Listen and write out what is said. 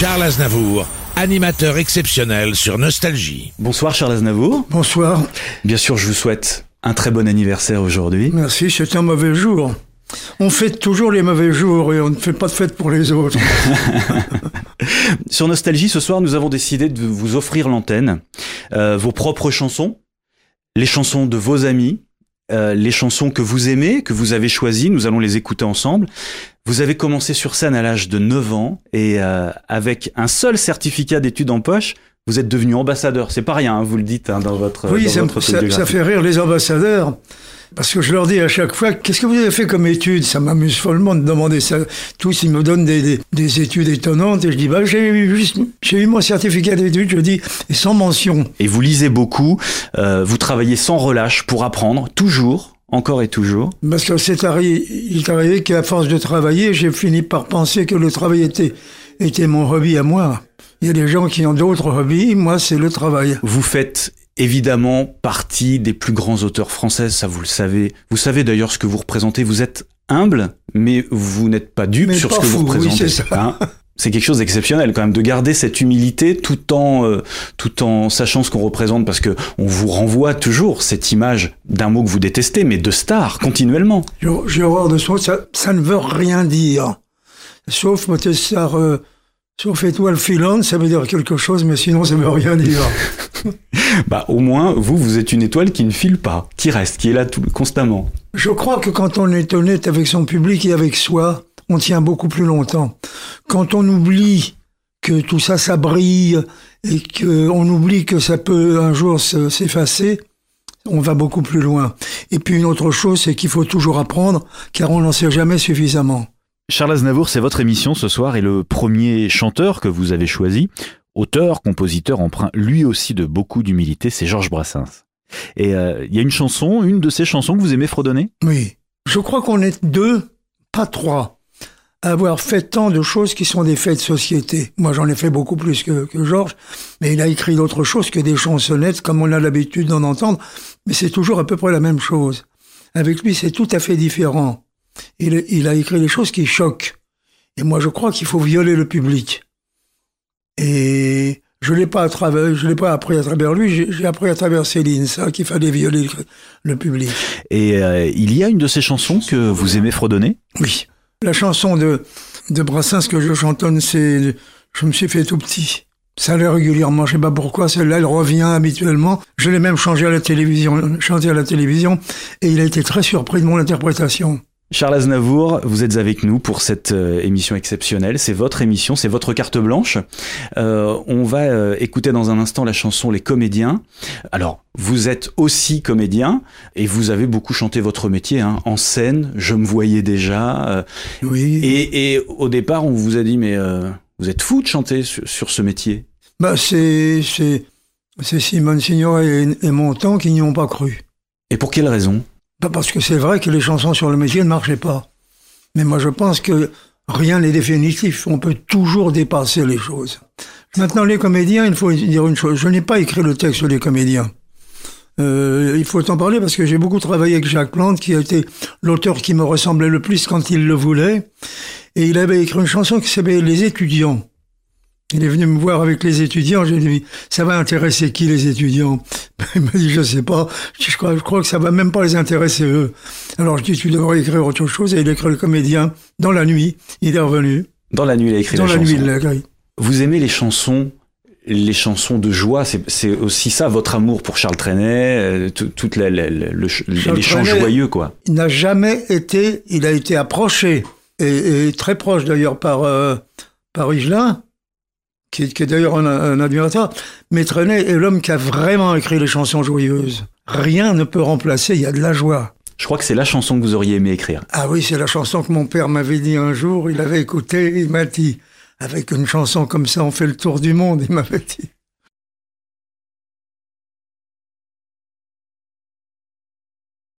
Charles Aznavour, animateur exceptionnel sur Nostalgie. Bonsoir Charles Aznavour. Bonsoir. Bien sûr, je vous souhaite un très bon anniversaire aujourd'hui. Merci, c'est un mauvais jour. On fête toujours les mauvais jours et on ne fait pas de fête pour les autres. Sur Nostalgie, ce soir, nous avons décidé de vous offrir l'antenne, euh, vos propres chansons, les chansons de vos amis, euh, les chansons que vous aimez, que vous avez choisies, nous allons les écouter ensemble. Vous avez commencé sur scène à l'âge de 9 ans et euh, avec un seul certificat d'études en poche, vous êtes devenu ambassadeur. C'est pas rien, hein, vous le dites hein, dans votre Oui, dans ça, votre ça- ça fait rire les ambassadeurs. Parce que je leur dis à chaque fois, qu'est-ce que vous avez fait comme études Ça m'amuse follement de demander ça. Tous, ils me donnent des, des- des études étonnantes et je dis, bah, j'ai eu, juste- j'ai eu mon certificat d'études, je dis, et sans mention. Et vous lisez beaucoup, euh, vous travaillez sans relâche pour apprendre, toujours, encore et toujours. Parce que c'est arrivé, il est arrivé qu'à force de travailler, j'ai fini par penser que le travail était, était mon hobby à moi. Il y a des gens qui ont d'autres hobbies, moi c'est le travail. Vous faites évidemment partie des plus grands auteurs français, ça vous le savez. Vous savez d'ailleurs ce que vous représentez. Vous êtes humble, mais vous n'êtes pas dupe Mais sur pas ce que vous fou, représentez. c'est ça. hein. c'est quelque chose d'exceptionnel quand même de garder cette humilité tout en euh, tout en sachant ce qu'on représente parce que on vous renvoie toujours cette image d'un mot que vous détestez mais de star continuellement. J'ai horreur de ce mot, ça, ça ne veut rien dire. Sauf Montessar, euh, sauf étoile filante, ça veut dire quelque chose, mais sinon ça veut rien dire. Bah au moins vous vous êtes une étoile qui ne file pas, qui reste, qui est là tout, constamment. Je crois que quand on est honnête avec son public et avec soi, on tient beaucoup plus longtemps. Quand on oublie que tout ça, ça brille et qu'on oublie que ça peut un jour se- s'effacer, on va beaucoup plus loin. Et puis une autre chose, c'est qu'il faut toujours apprendre, car on n'en sait jamais suffisamment. Charles Aznavour, c'est votre émission ce soir et le premier chanteur que vous avez choisi, auteur, compositeur, emprunt lui aussi de beaucoup d'humilité, c'est Georges Brassens. Et euh, il y a une chanson, une de ces chansons que vous aimez fredonner? Oui. Je crois qu'on est deux, pas trois, à avoir fait tant de choses qui sont des faits de société. Moi, j'en ai fait beaucoup plus que, Georges, mais il a écrit d'autres choses que des chansonnettes, comme on a l'habitude d'en entendre, mais c'est toujours à peu près la même chose. Avec lui, c'est tout à fait différent. Il a écrit des choses qui choquent. Et moi, je crois qu'il faut violer le public. Et je l'ai pas à travers, je l'ai pas appris à travers lui, j'ai- appris à travers Céline, ça, qu'il fallait violer le, public. Et euh, il y a une de ces chansons que vous aimez fredonner? Oui. La chanson de, de Brassens que je chantonne, c'est Je me suis fait tout petit. Ça allait régulièrement, je sais pas pourquoi, celle-là, elle revient habituellement. Je l'ai même changé à la télévision, chanté à la télévision, et il a été très surpris de mon interprétation. Charles Aznavour, vous êtes avec nous pour cette euh, émission exceptionnelle. C'est votre émission, c'est votre carte blanche. Euh, on va euh, écouter dans un instant la chanson Les Comédiens. Alors, vous êtes aussi comédien et vous avez beaucoup chanté votre métier hein, en scène. Je me voyais déjà. Oui. et, et au départ, on vous a dit mais vous êtes fou de chanter sur, sur ce métier. Bah, c'est, c'est, c'est Simone Signoret et, et Montand qui n'y ont pas cru. Et pour quelle raison? Parce que c'est vrai que les chansons sur le métier ne marchaient pas. Mais moi, je pense que rien n'est définitif. On peut toujours dépasser les choses. Maintenant, les comédiens, il faut dire une chose. Je n'ai pas écrit le texte les comédiens. Euh, il faut en parler parce que j'ai beaucoup travaillé avec Jacques Plante, qui a été l'auteur qui me ressemblait le plus quand il le voulait. Et il avait écrit une chanson qui s'appelait Les étudiants. Il est venu me voir avec les étudiants. J'ai dit, ça va intéresser qui les étudiants? Il m'a dit, je sais pas. Je crois, je crois que ça va même pas les intéresser eux. Alors je dis, tu devrais écrire autre chose. Et il a écrit le comédien dans la nuit. Il est revenu. Dans la nuit, il a écrit Dans la, la nuit, il l'a écrit. Vous aimez les chansons les chansons de joie, c'est aussi ça, votre amour pour Charles Trenet, euh, tout- Trenet- joyeux, quoi. Il n'a jamais été, il a été approché, et, et très proche d'ailleurs par, euh, par Higelin, qui, est- qui est d'ailleurs un, un admirateur, mais Trenet est l'homme qui a vraiment écrit les chansons joyeuses. Rien ne peut remplacer, il y a de la joie. Je crois que c'est la chanson que vous auriez aimé écrire. Ah oui, c'est la chanson que mon père m'avait dit un jour, il avait écouté, il m'a dit, avec une chanson comme ça, on fait le tour du monde, il m'avait dit.